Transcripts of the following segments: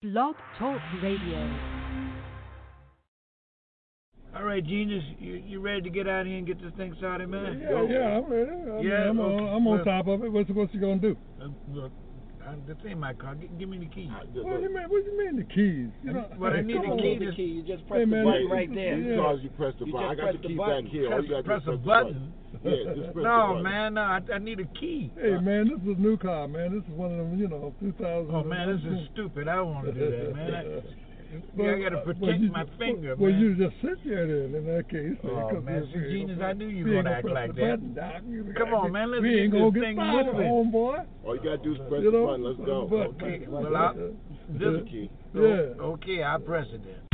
Blog Talk Radio. All right, genius, you, you ready to get out here and get this thing started, man? Yeah, Go. yeah, I'm ready. I yeah, mean, I'm, on, I'm on well, top of it. What's what's you gonna do? Uh, look, I'm, this ain't my car. Give, give me the keys. What, what do you mean? What do you mean the keys? You know, what I need the key. The key. You just press hey, man, the button right there. Yeah. You press the button. I got the key back here. Press, press, press button no, man, no, I, I, need a key. Hey, uh, man, this is a new car, man. This is one of them, you know, 2000. Oh, man, this is stupid. I don't want to do that, man. I, but, yeah, I got to uh, protect my finger, well, man. you just sit there then, in that case. Oh, man, see, so genius, I knew you were going to act like that. Button, Come on, man, let's get this thing moving. All you got to do is press you know, the button. Let's go. But, okay, well, I, uh, this key. Yeah. Okay, I press it then.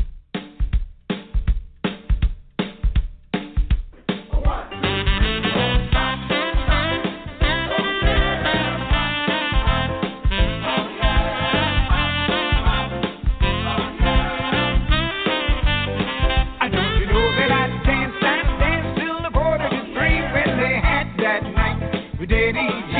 All right. daddy.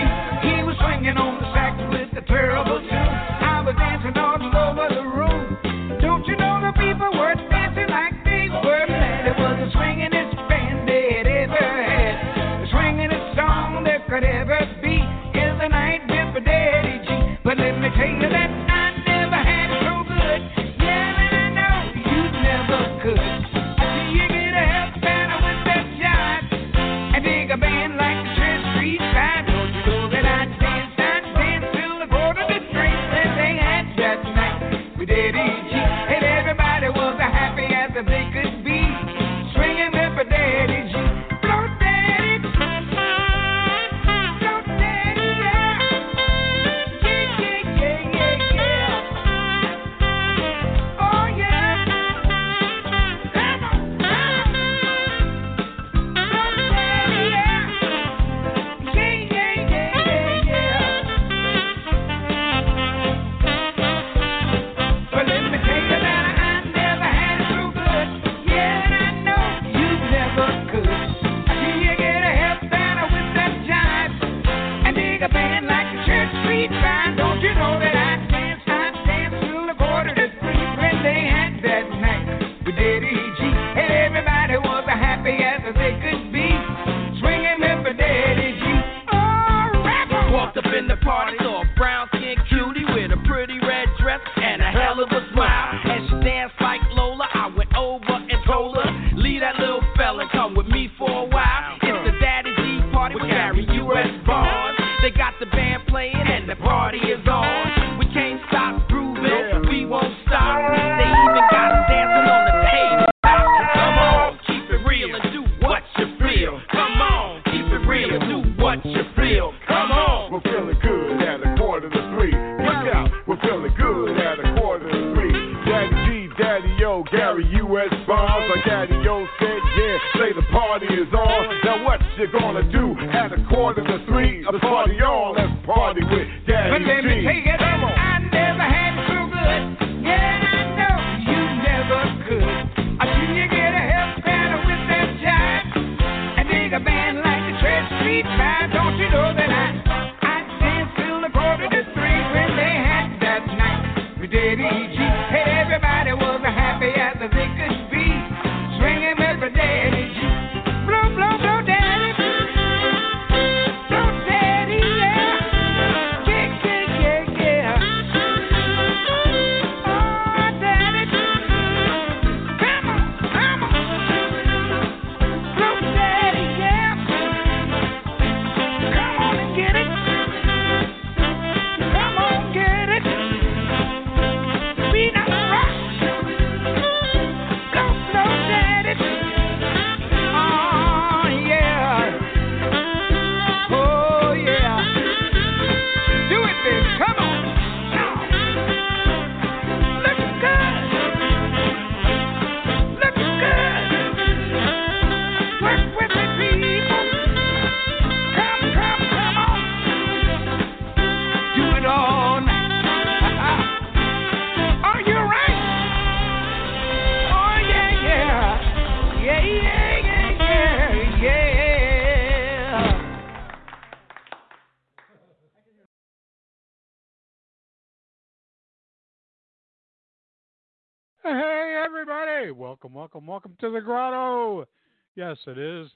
Yes, it is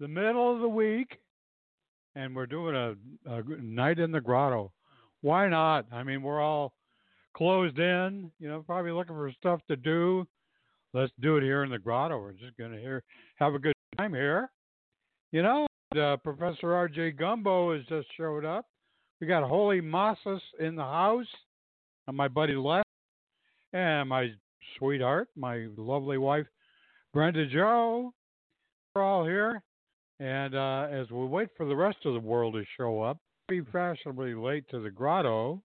the middle of the week, and we're doing a, a night in the grotto. Why not? I mean, we're all closed in, you know, probably looking for stuff to do. Let's do it here in the grotto. We're just going to here have a good time here. You know, uh, Professor R.J. Gumbo has just showed up. We got Holy Masses in the house, and my buddy Les, and my sweetheart, my lovely wife, Brenda Joe. We're all here. And uh, as we wait for the rest of the world to show up, be fashionably late to the grotto.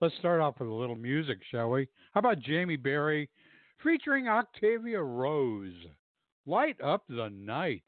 Let's start off with a little music, shall we? How about Jamie Berry featuring Octavia Rose? Light up the night.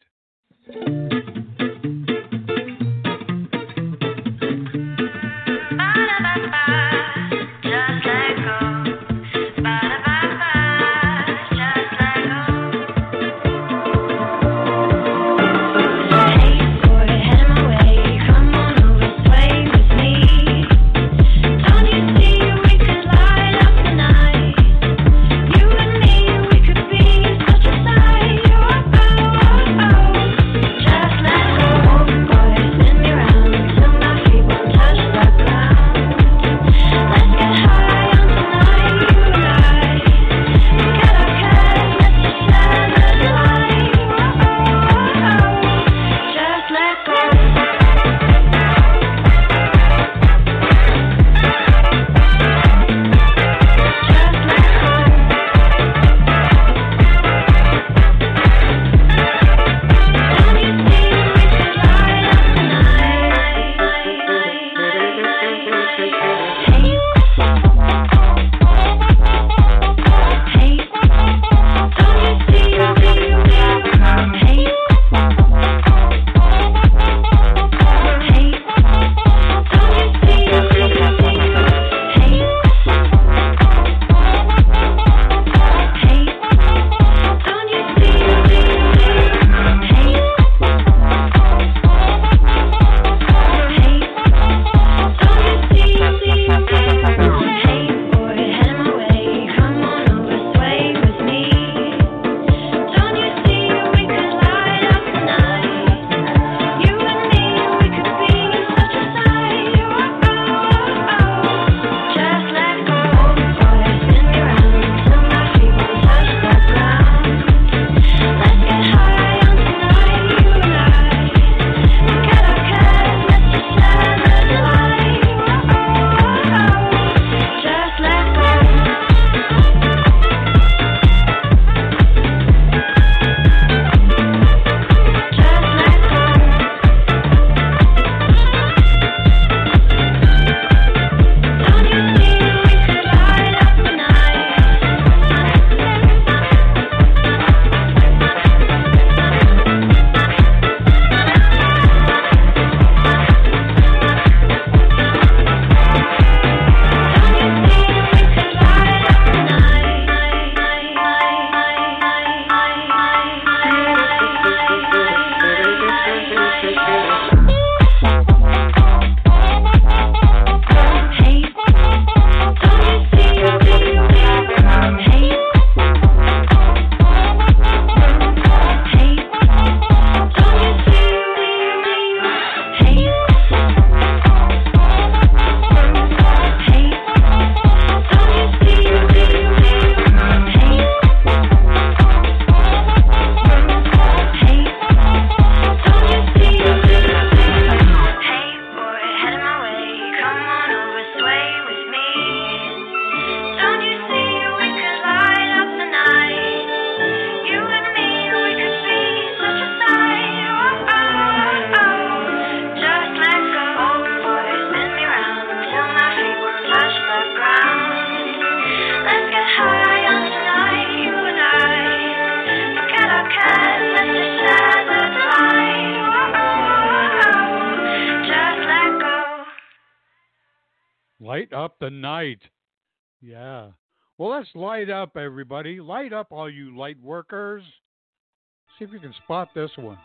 Well, let's light up, everybody. Light up, all you light workers. See if you can spot this one.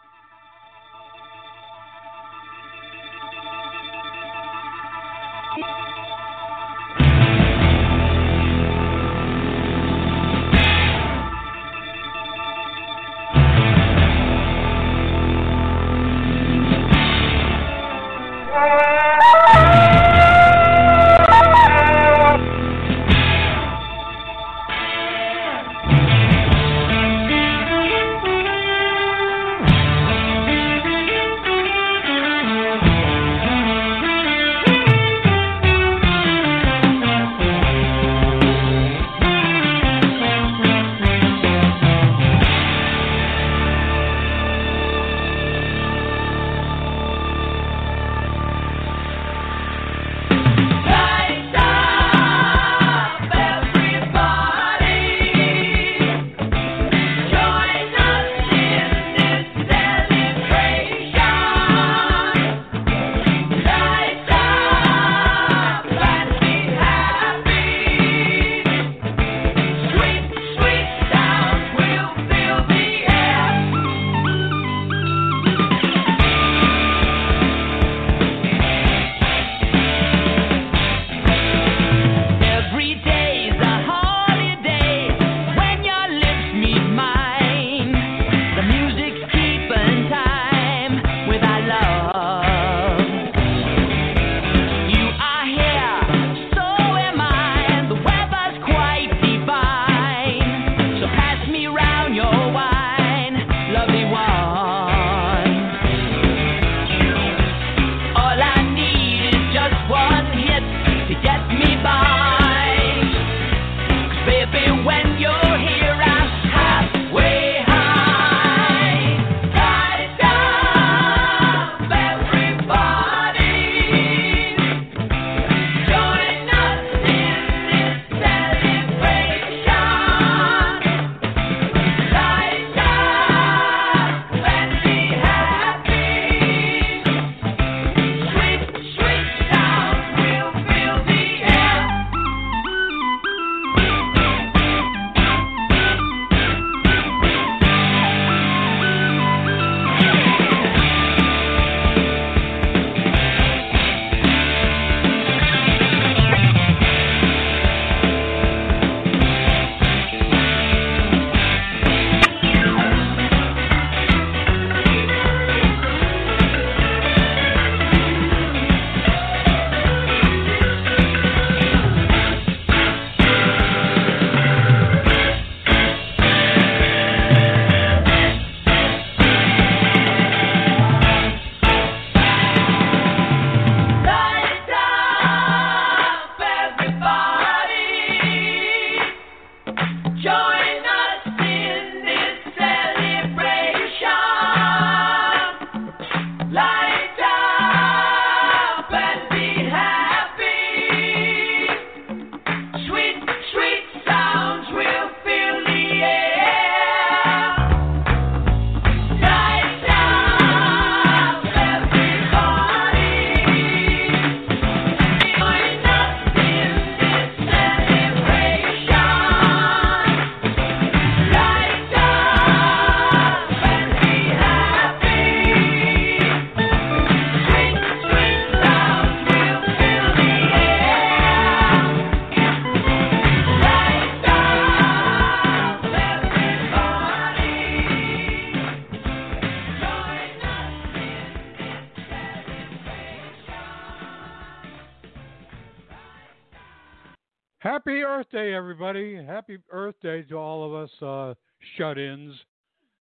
everybody. Happy Earth Day to all of us uh, shut-ins,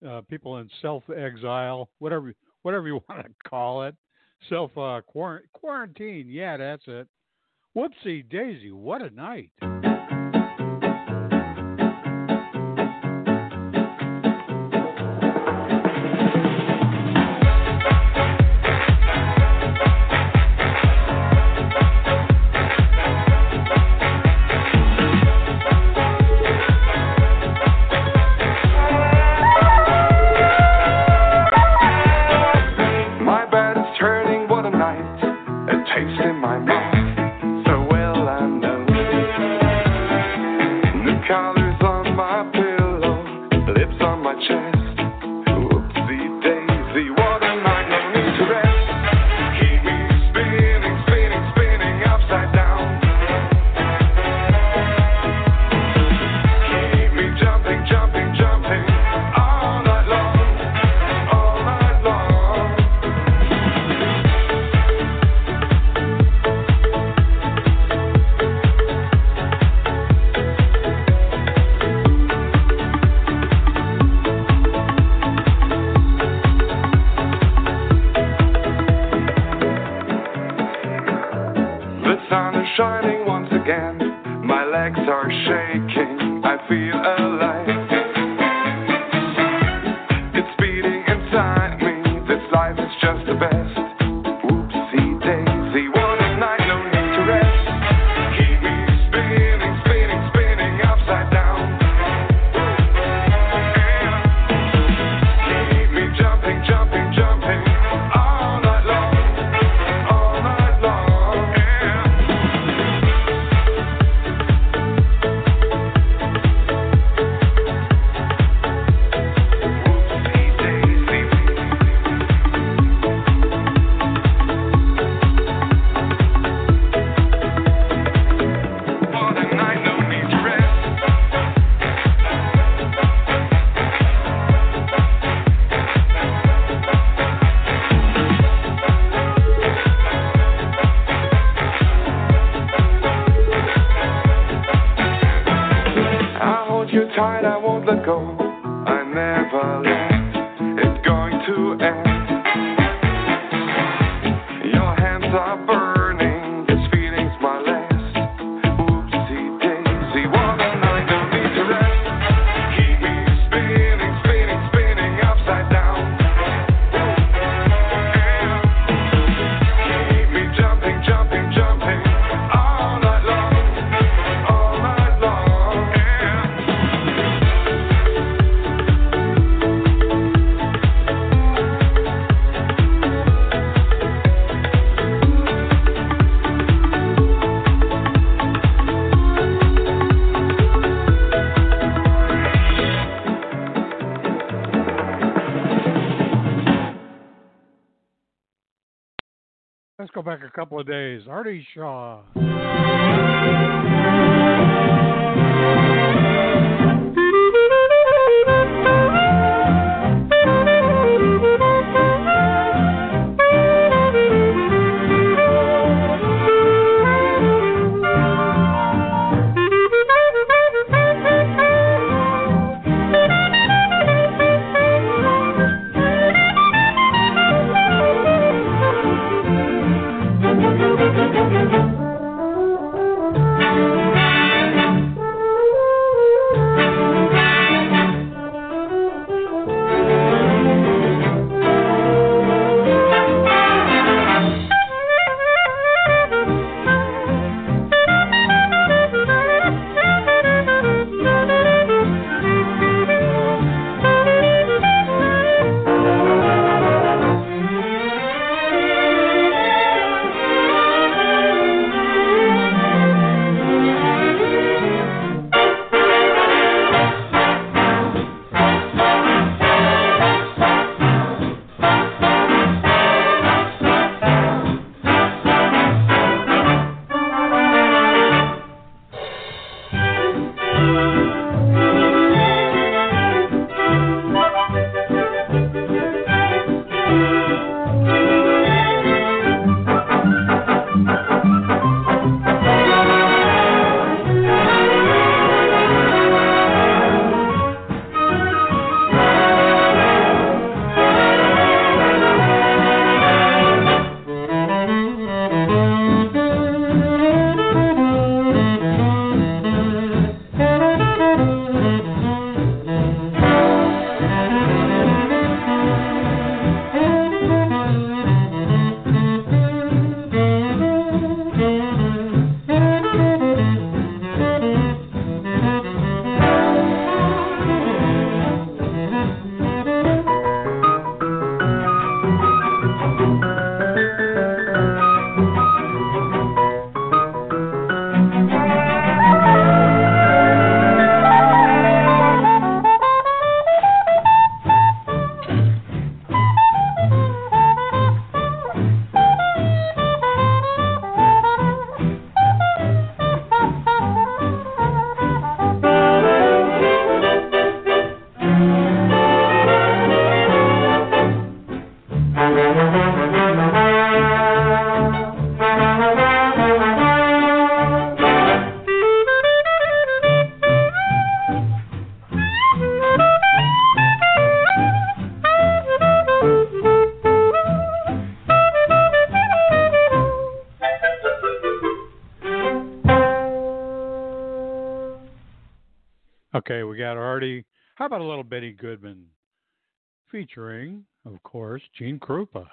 uh, people in self-exile, whatever whatever you want to call it, self uh, quarantine. Yeah, that's it. Whoopsie daisy, what a night! go back a couple of days. Artie Shaw. How about a little Benny Goodman featuring, of course, Gene Krupa?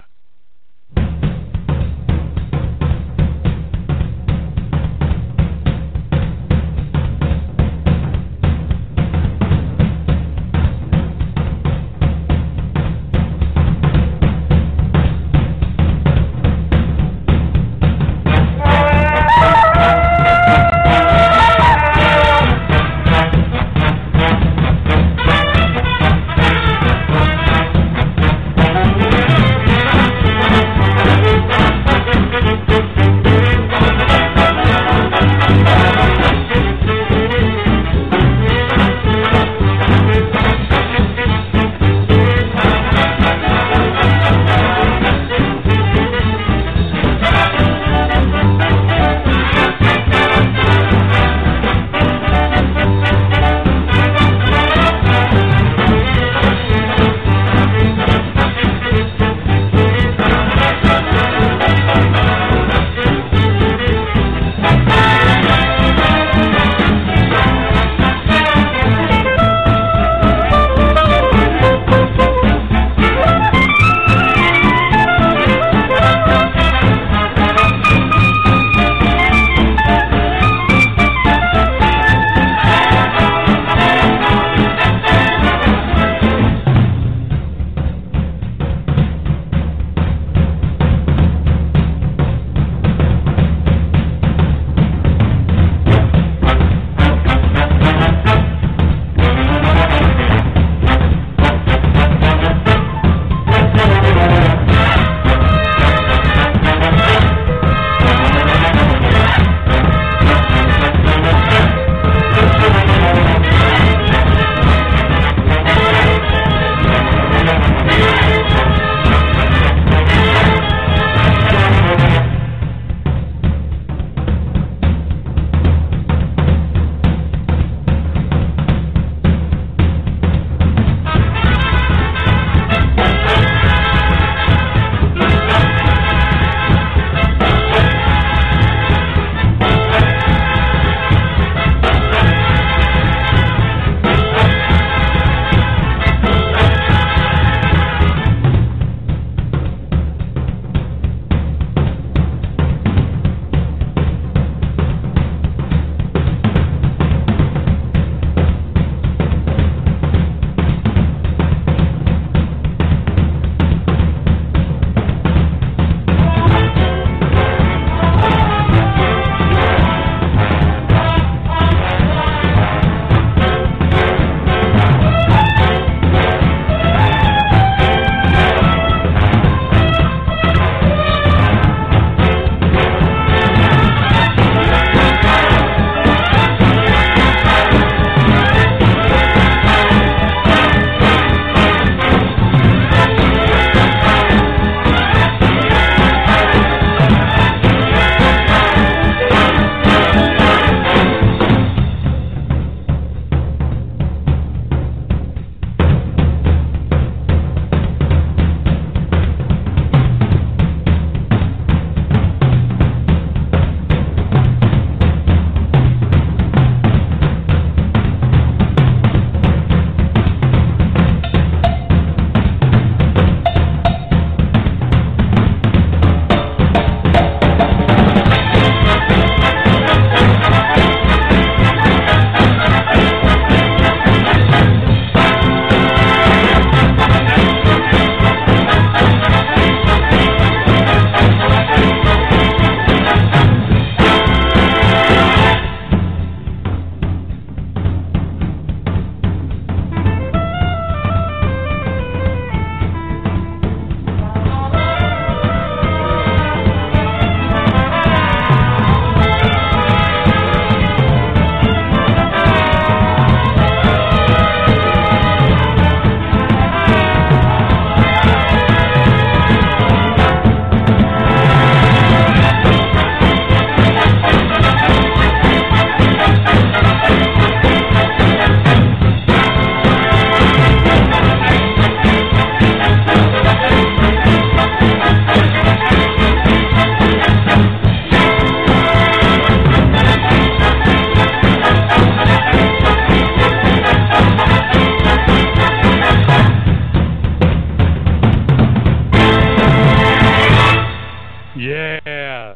Yeah.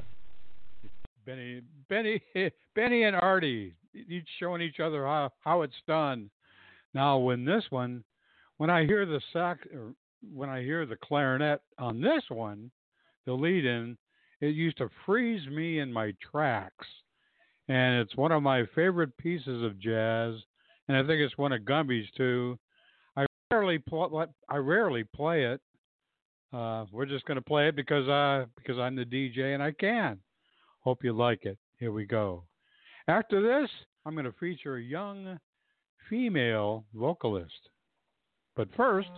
Benny, Benny, Benny, and Artie each showing each other how, how it's done. Now, when this one, when I hear the sax, when I hear the clarinet on this one, the lead in, it used to freeze me in my tracks. And it's one of my favorite pieces of jazz, and I think it's one of Gumby's too. I rarely pl- I rarely play it, uh, we're just going to play it because I because I'm the DJ and I can. Hope you like it. Here we go. After this, I'm going to feature a young female vocalist. But first.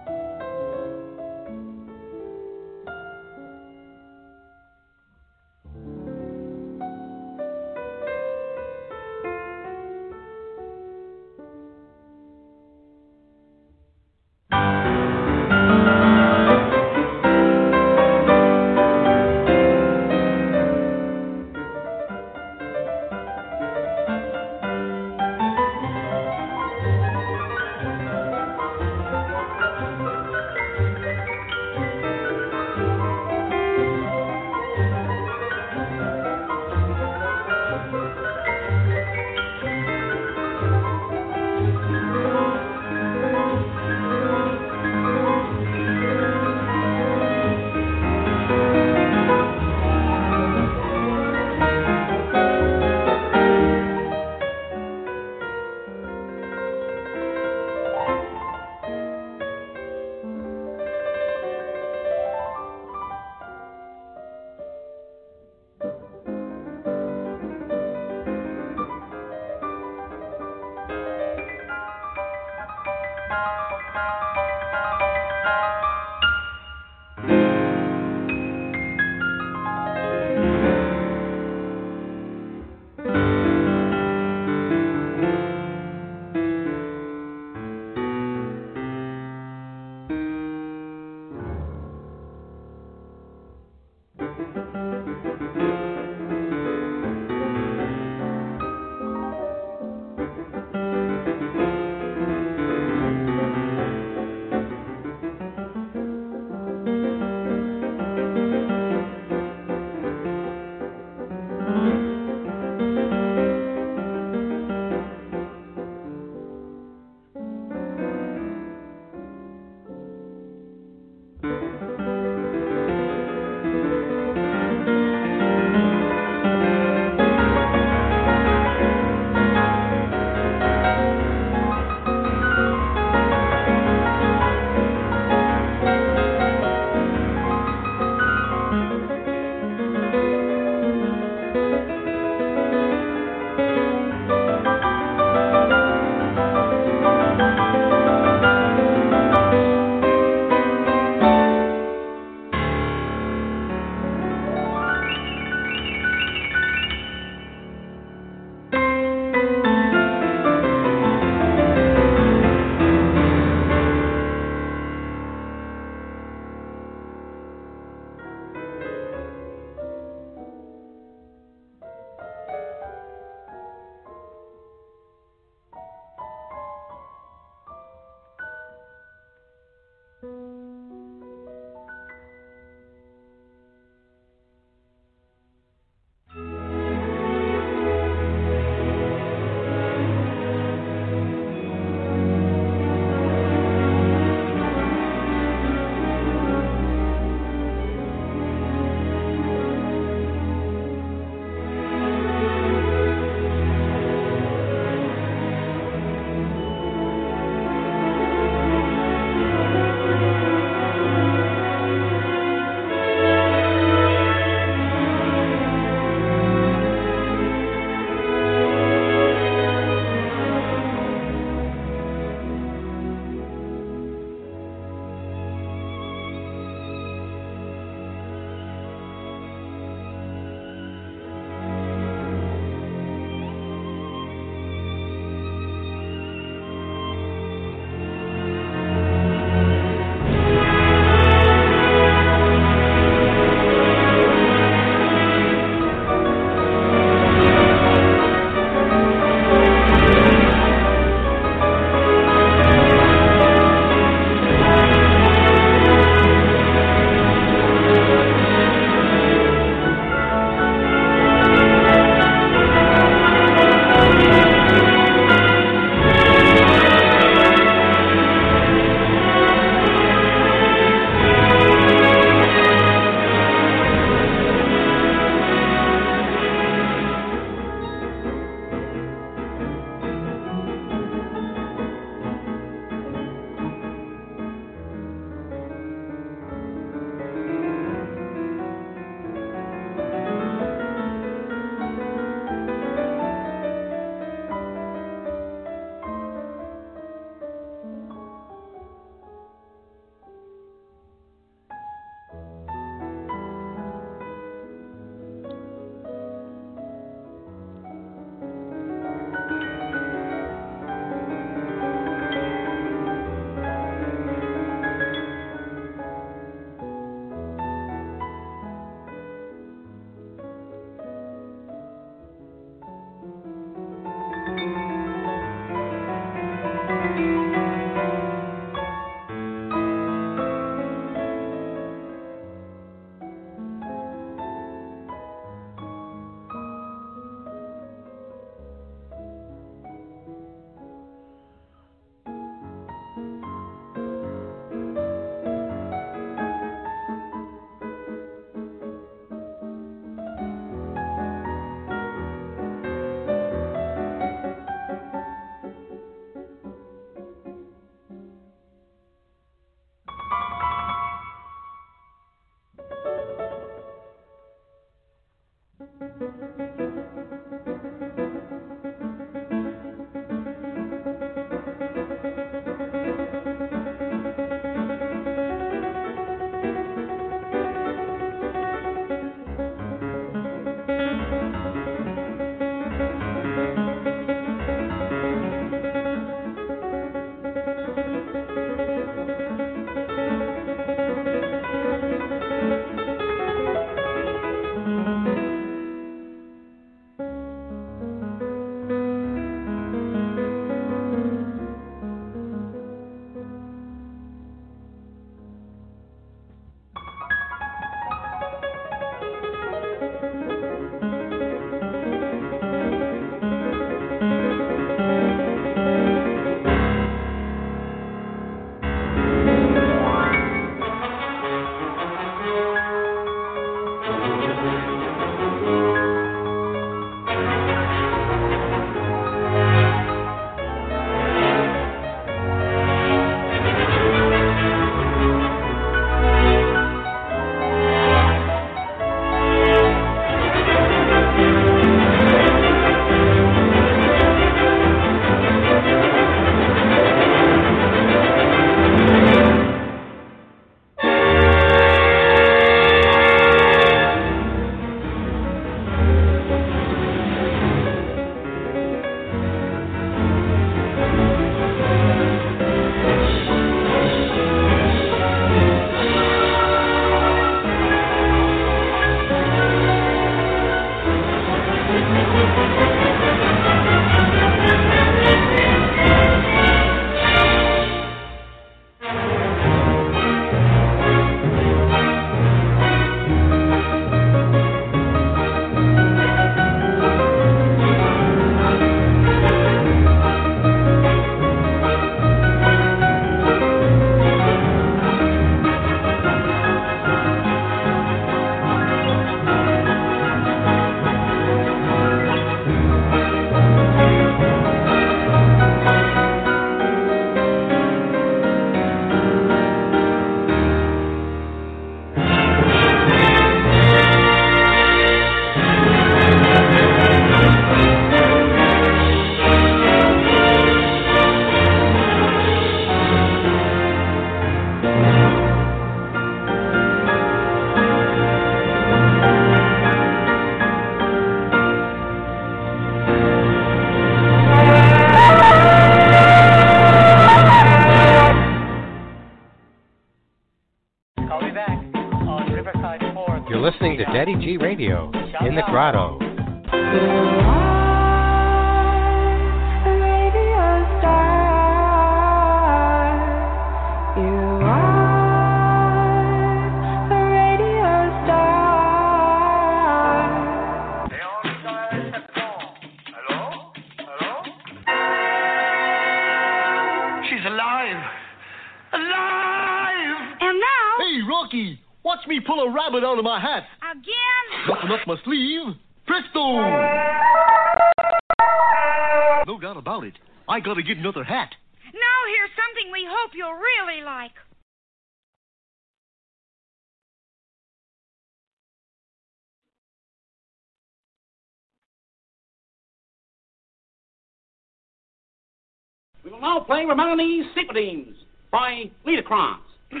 Play Romani's Sympathies by Liederkranz.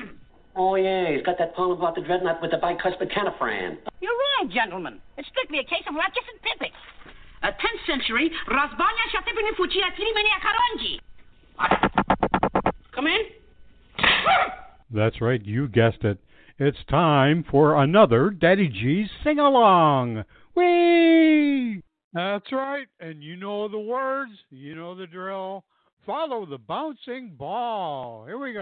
Oh, yeah, he's got that poem about the dreadnought with the bicuspid canifran. You're wrong, gentlemen. It's strictly a case of Ratchis and Pippet. A 10th century Razbanya Shatipini Fuchia Tirimenia Karonji. Come in. That's right, you guessed it. It's time for another Daddy G's sing along. Whee! That's right, and you know the words, you know the drill. Follow the bouncing ball. Here we go.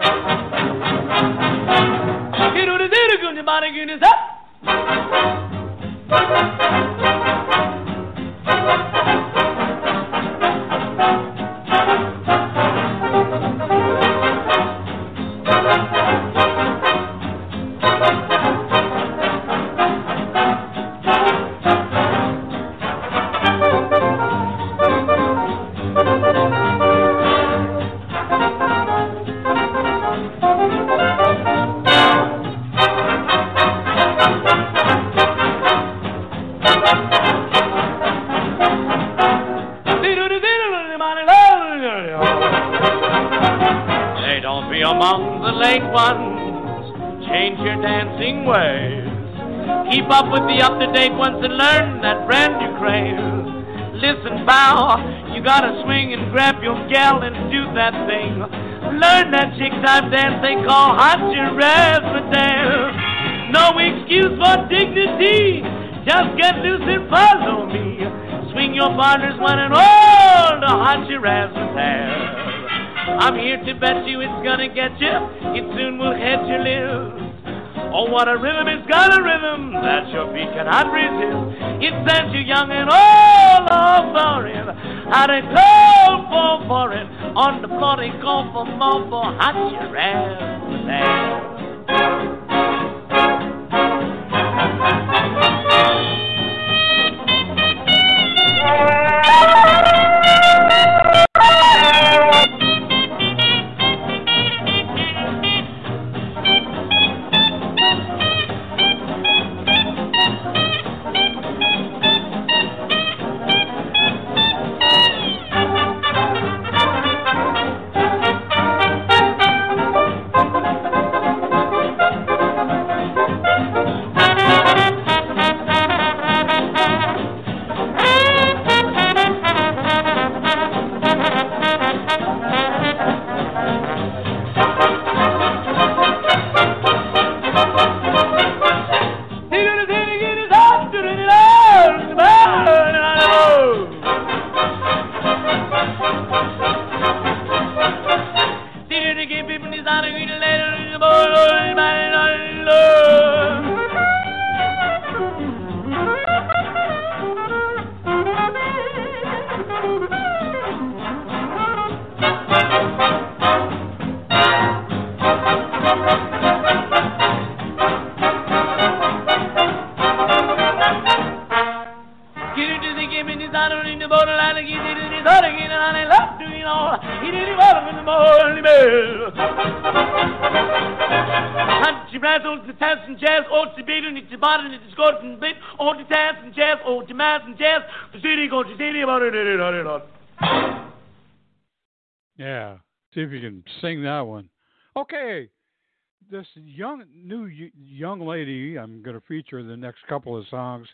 And learn that brand new craze. Listen, bow, you gotta swing and grab your gal and do that thing. Learn that chick time dance they call hot giraffe dance. No excuse for dignity. Just get loose and follow me. Swing your partners one and all the hot giraffe dance. I'm here to bet you it's gonna get you. It soon will hit your lips. Oh, what a rhythm! It's got a rhythm that your feet cannot resist. It sends you young and all over it. How to go for, for it. On the floor they go for more for hot your ass Yeah. See if you can sing that one. Okay. This young new young lady I'm going to feature in the next couple of songs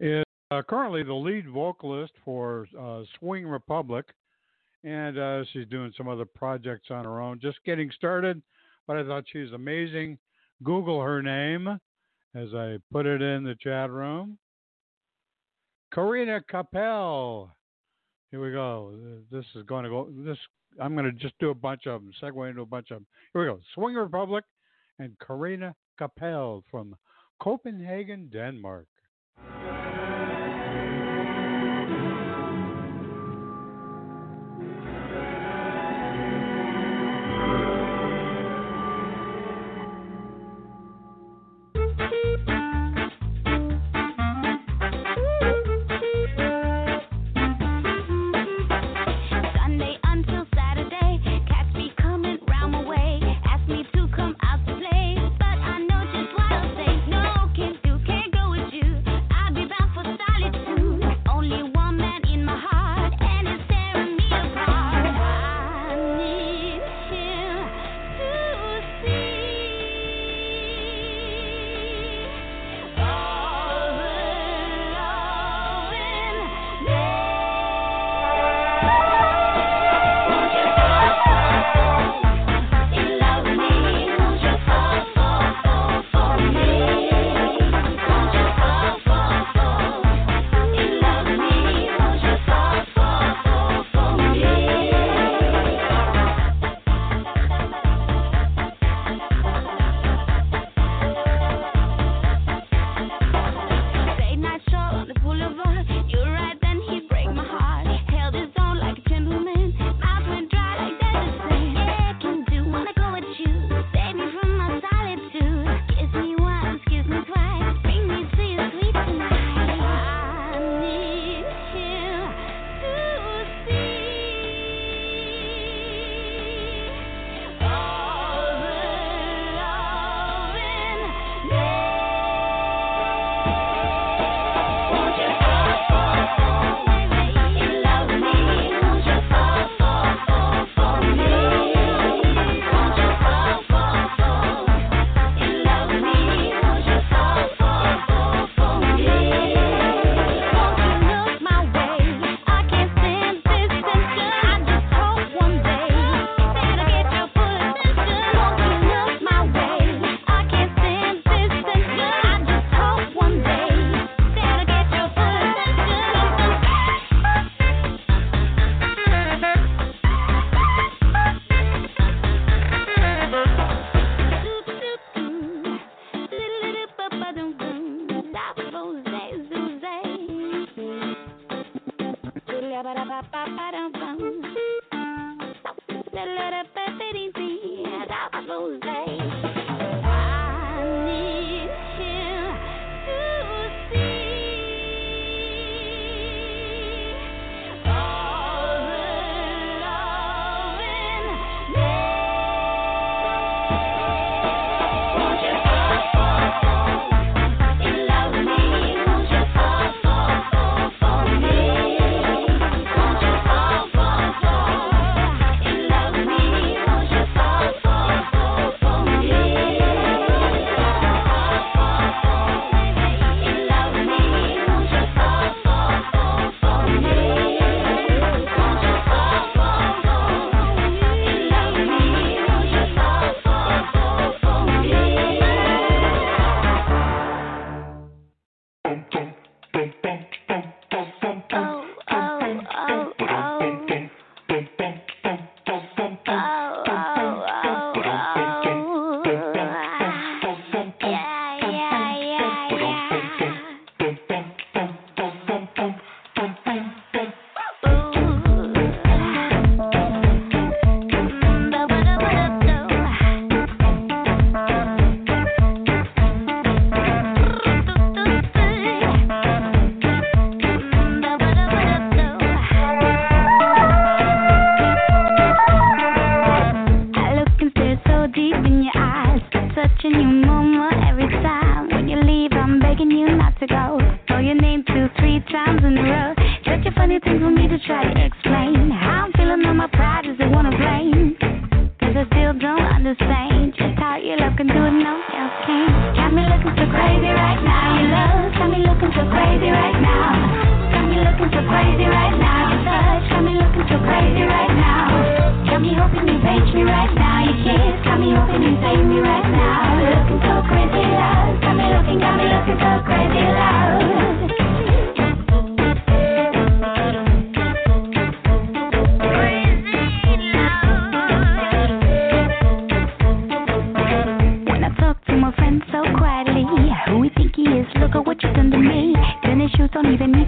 is uh, currently the lead vocalist for uh, Swing Republic, and uh, she's doing some other projects on her own, just getting started. But I thought she's amazing. Google her name as I put it in the chat room. Karina Kappel. Here we go. This is going to go. This I'm going to just do a bunch of them. Segue into a bunch of them. Here we go. Swing Republic and Karina Kappel from Copenhagen, Denmark.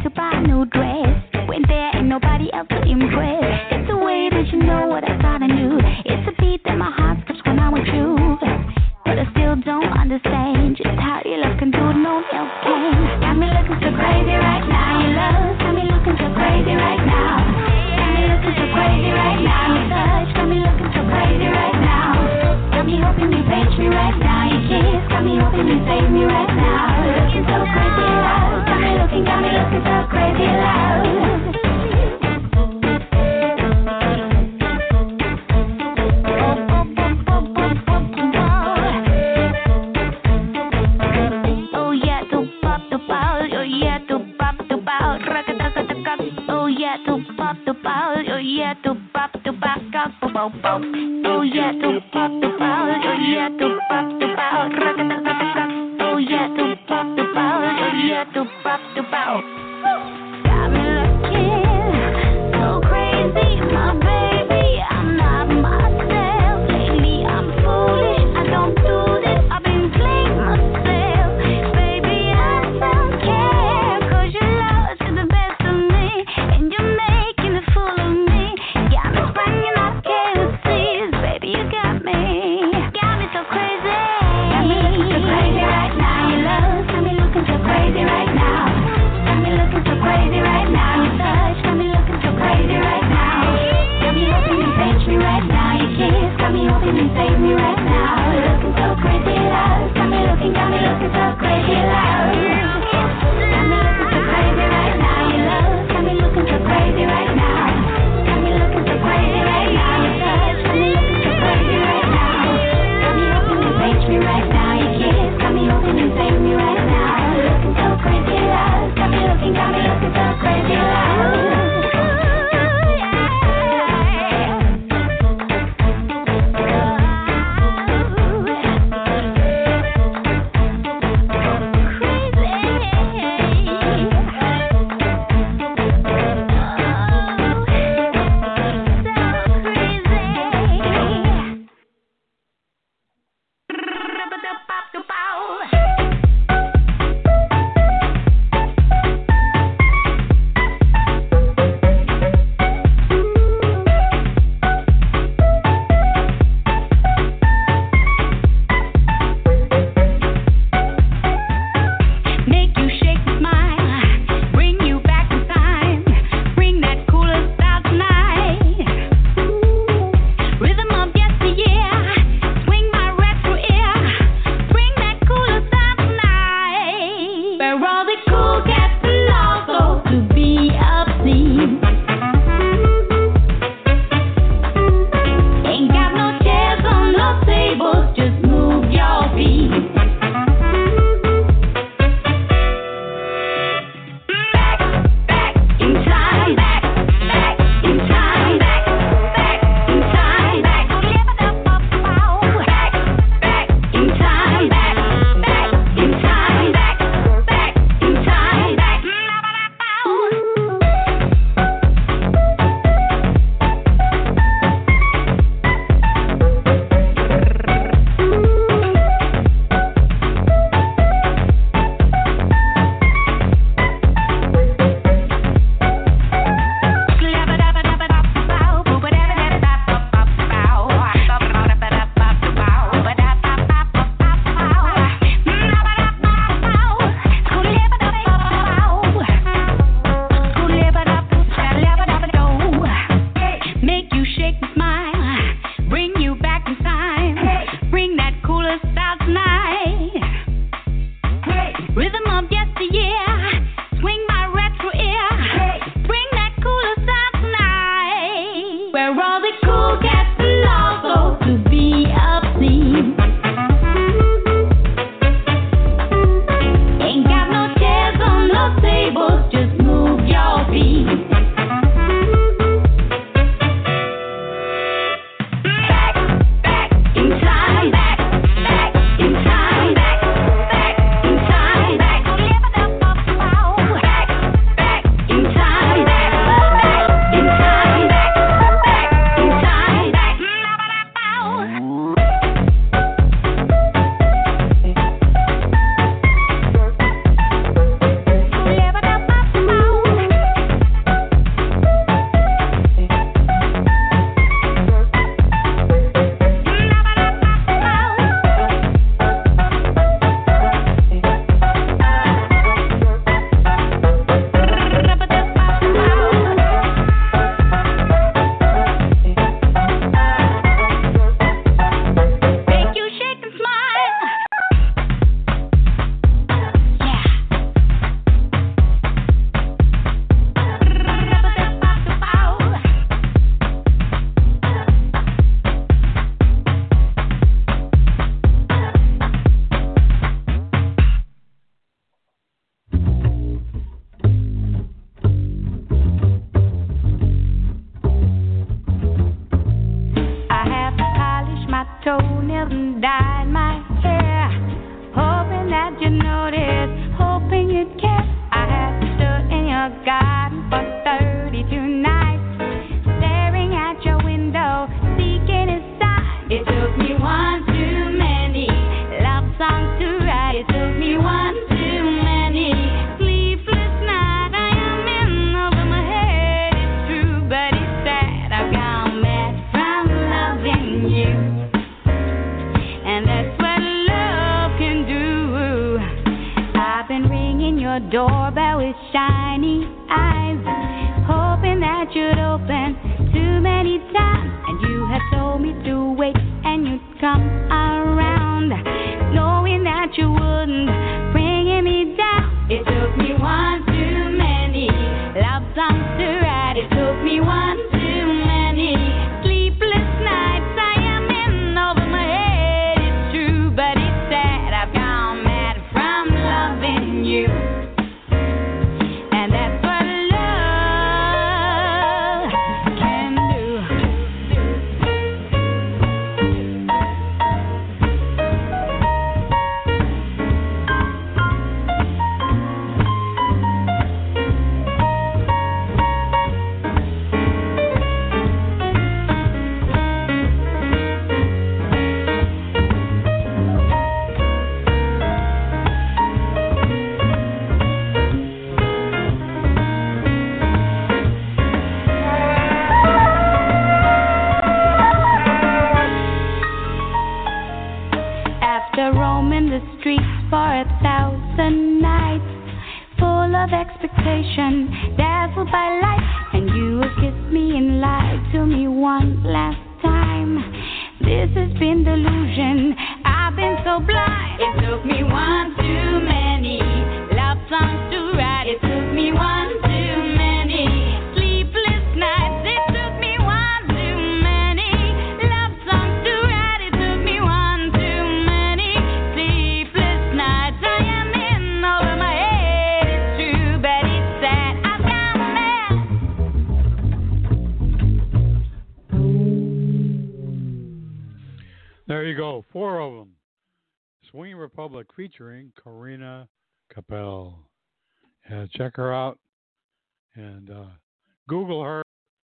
To buy a new dress.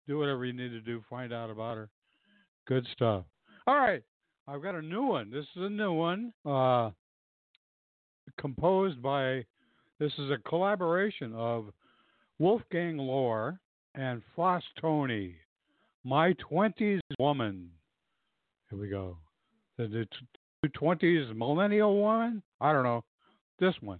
do whatever you need to do, find out about her. Good stuff. All right. I've got a new one. This is a new one. Uh, composed by, this is a collaboration of Wolfgang Lohr and Floss Tony. My 20s Woman. Here we go. The, the 20s Millennial Woman? I don't know. This one.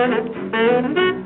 Thank you.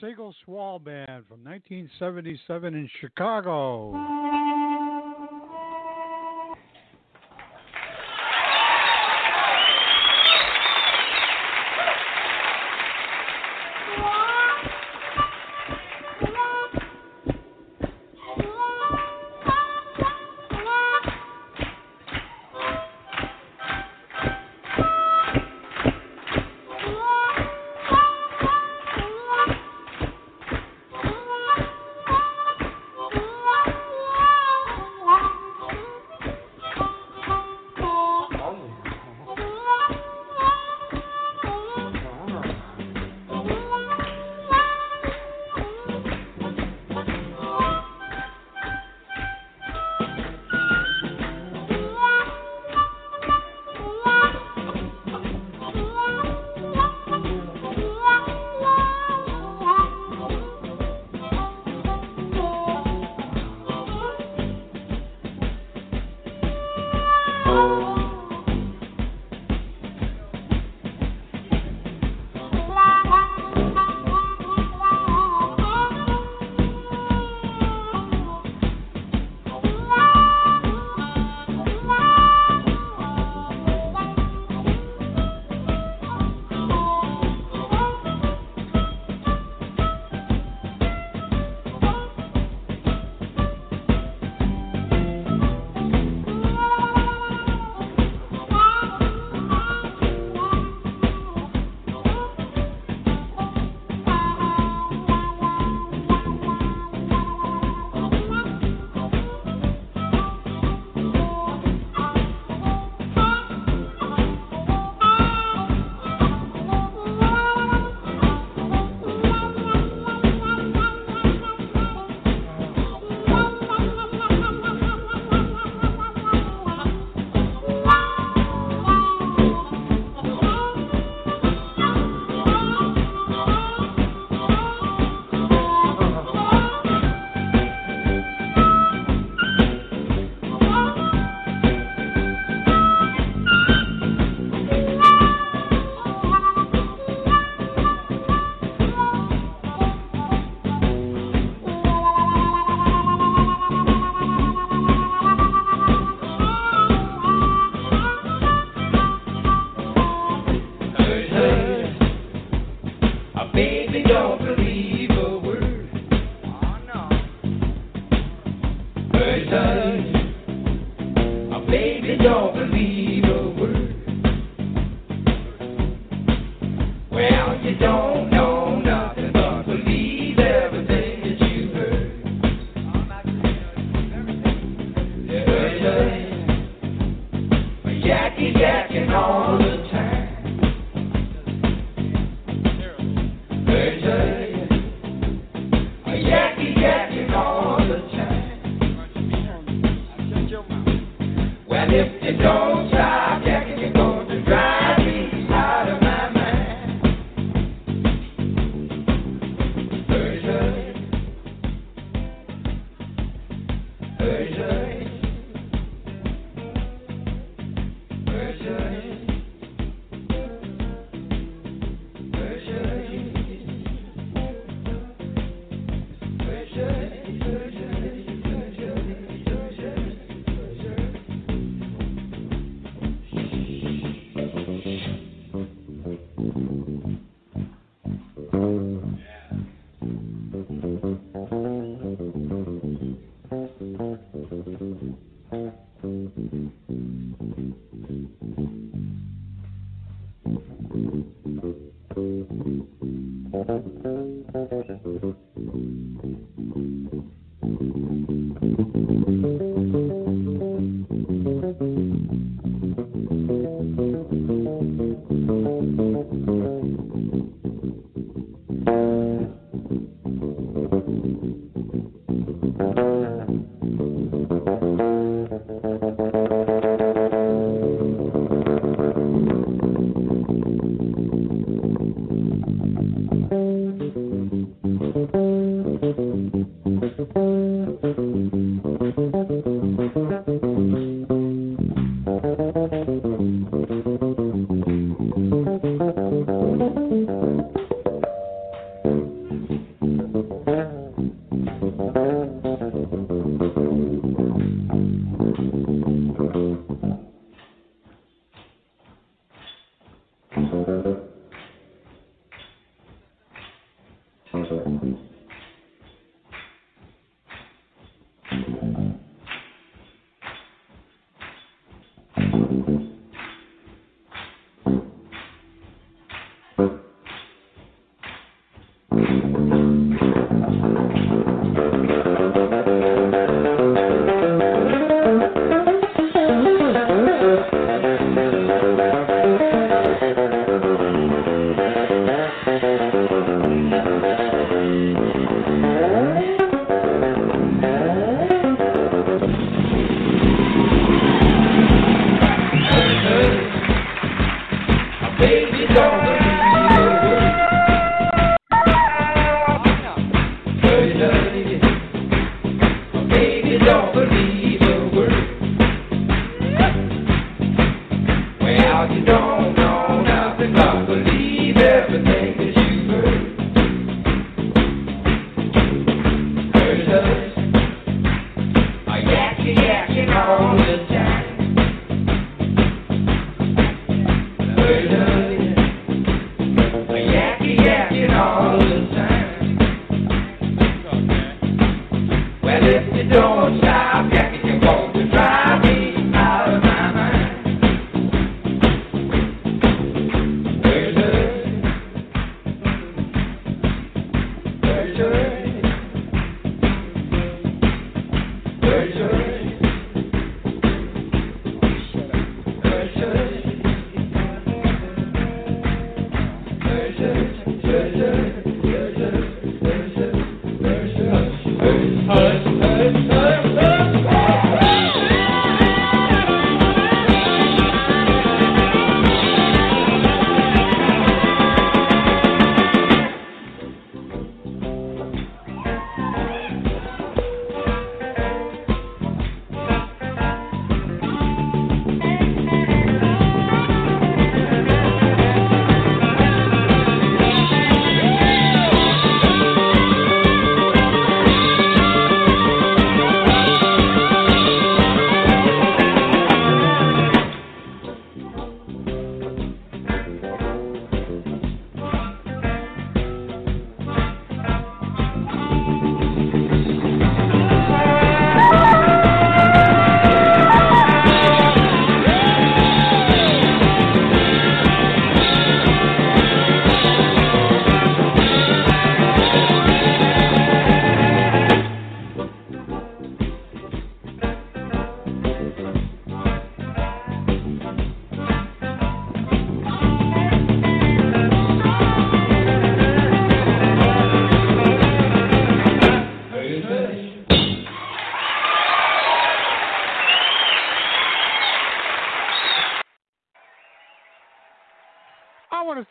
Seagull Swall Band from 1977 in Chicago.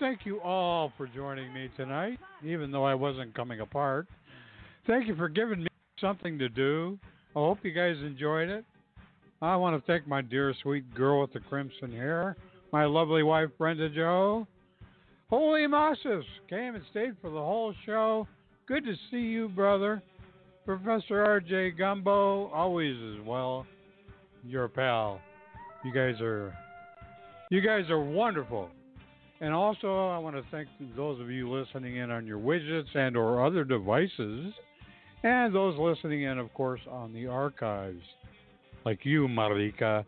Thank you all for joining me tonight, even though I wasn't coming apart. Thank you for giving me something to do. I hope you guys enjoyed it. I want to thank my dear sweet girl with the crimson hair, my lovely wife Brenda Joe. Holy Moses came and stayed for the whole show. Good to see you, brother. Professor R.J. Gumbo, always as well. Your pal. You guys are, you guys are wonderful. And also, I want to thank those of you listening in on your widgets and or other devices, and those listening in, of course, on the archives, like you, Marika.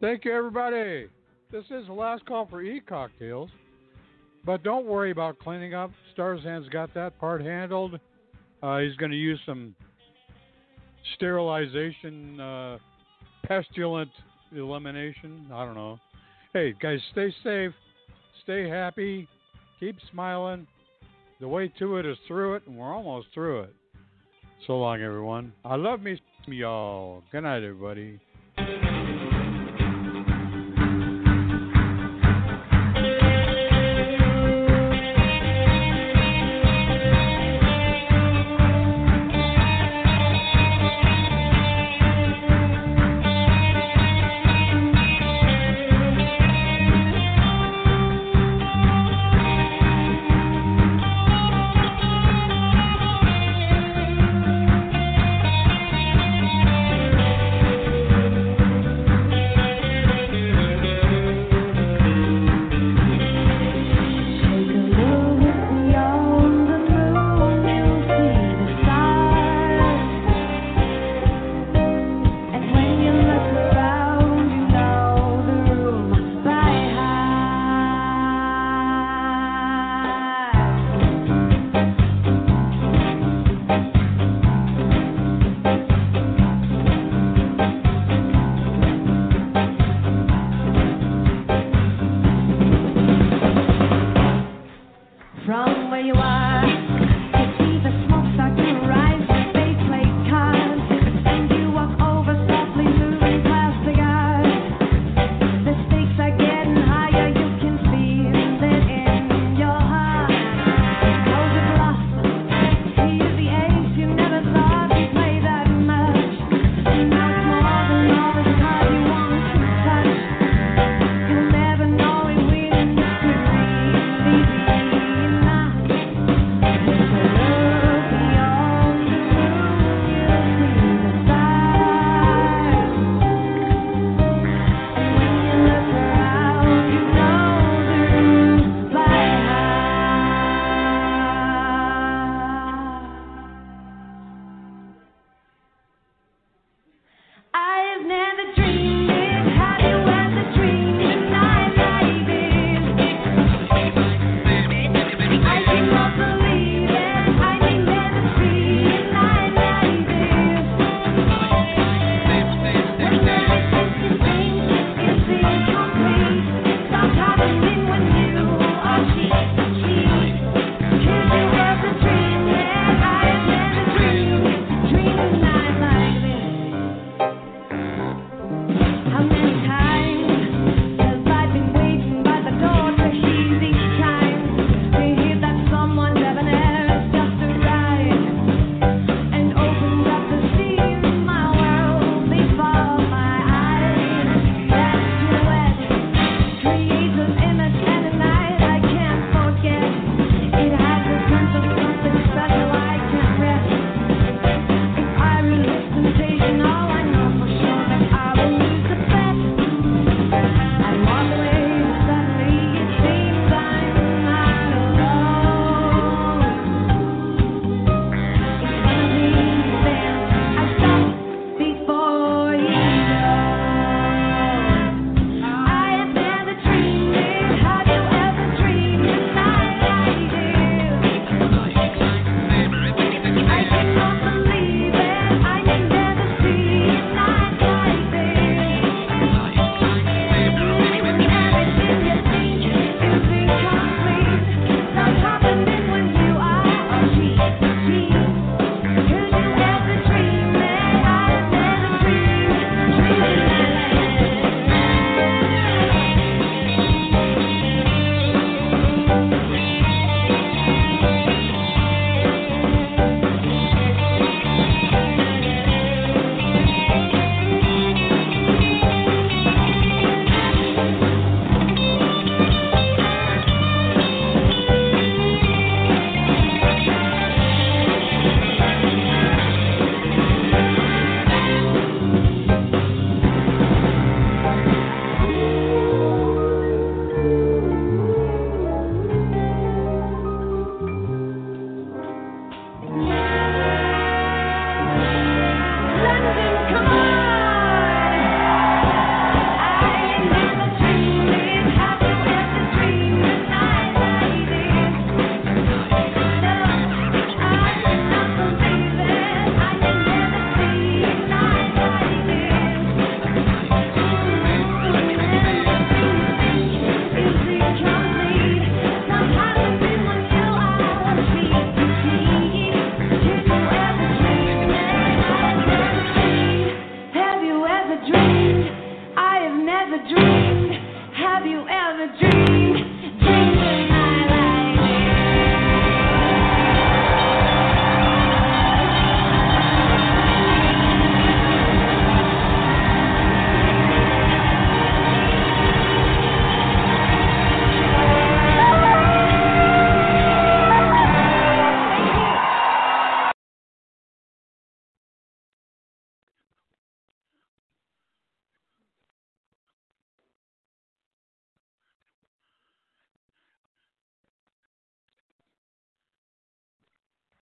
Thank you, everybody. This is the last call for e-cocktails, but don't worry about cleaning up. Starzan's got that part handled. Uh, he's going to use some sterilization, uh, pestilent elimination. I don't know. Hey, guys, stay safe stay happy, keep smiling. The way to it is through it, and we're almost through it. So long, everyone. I love me, y'all. Good night, everybody.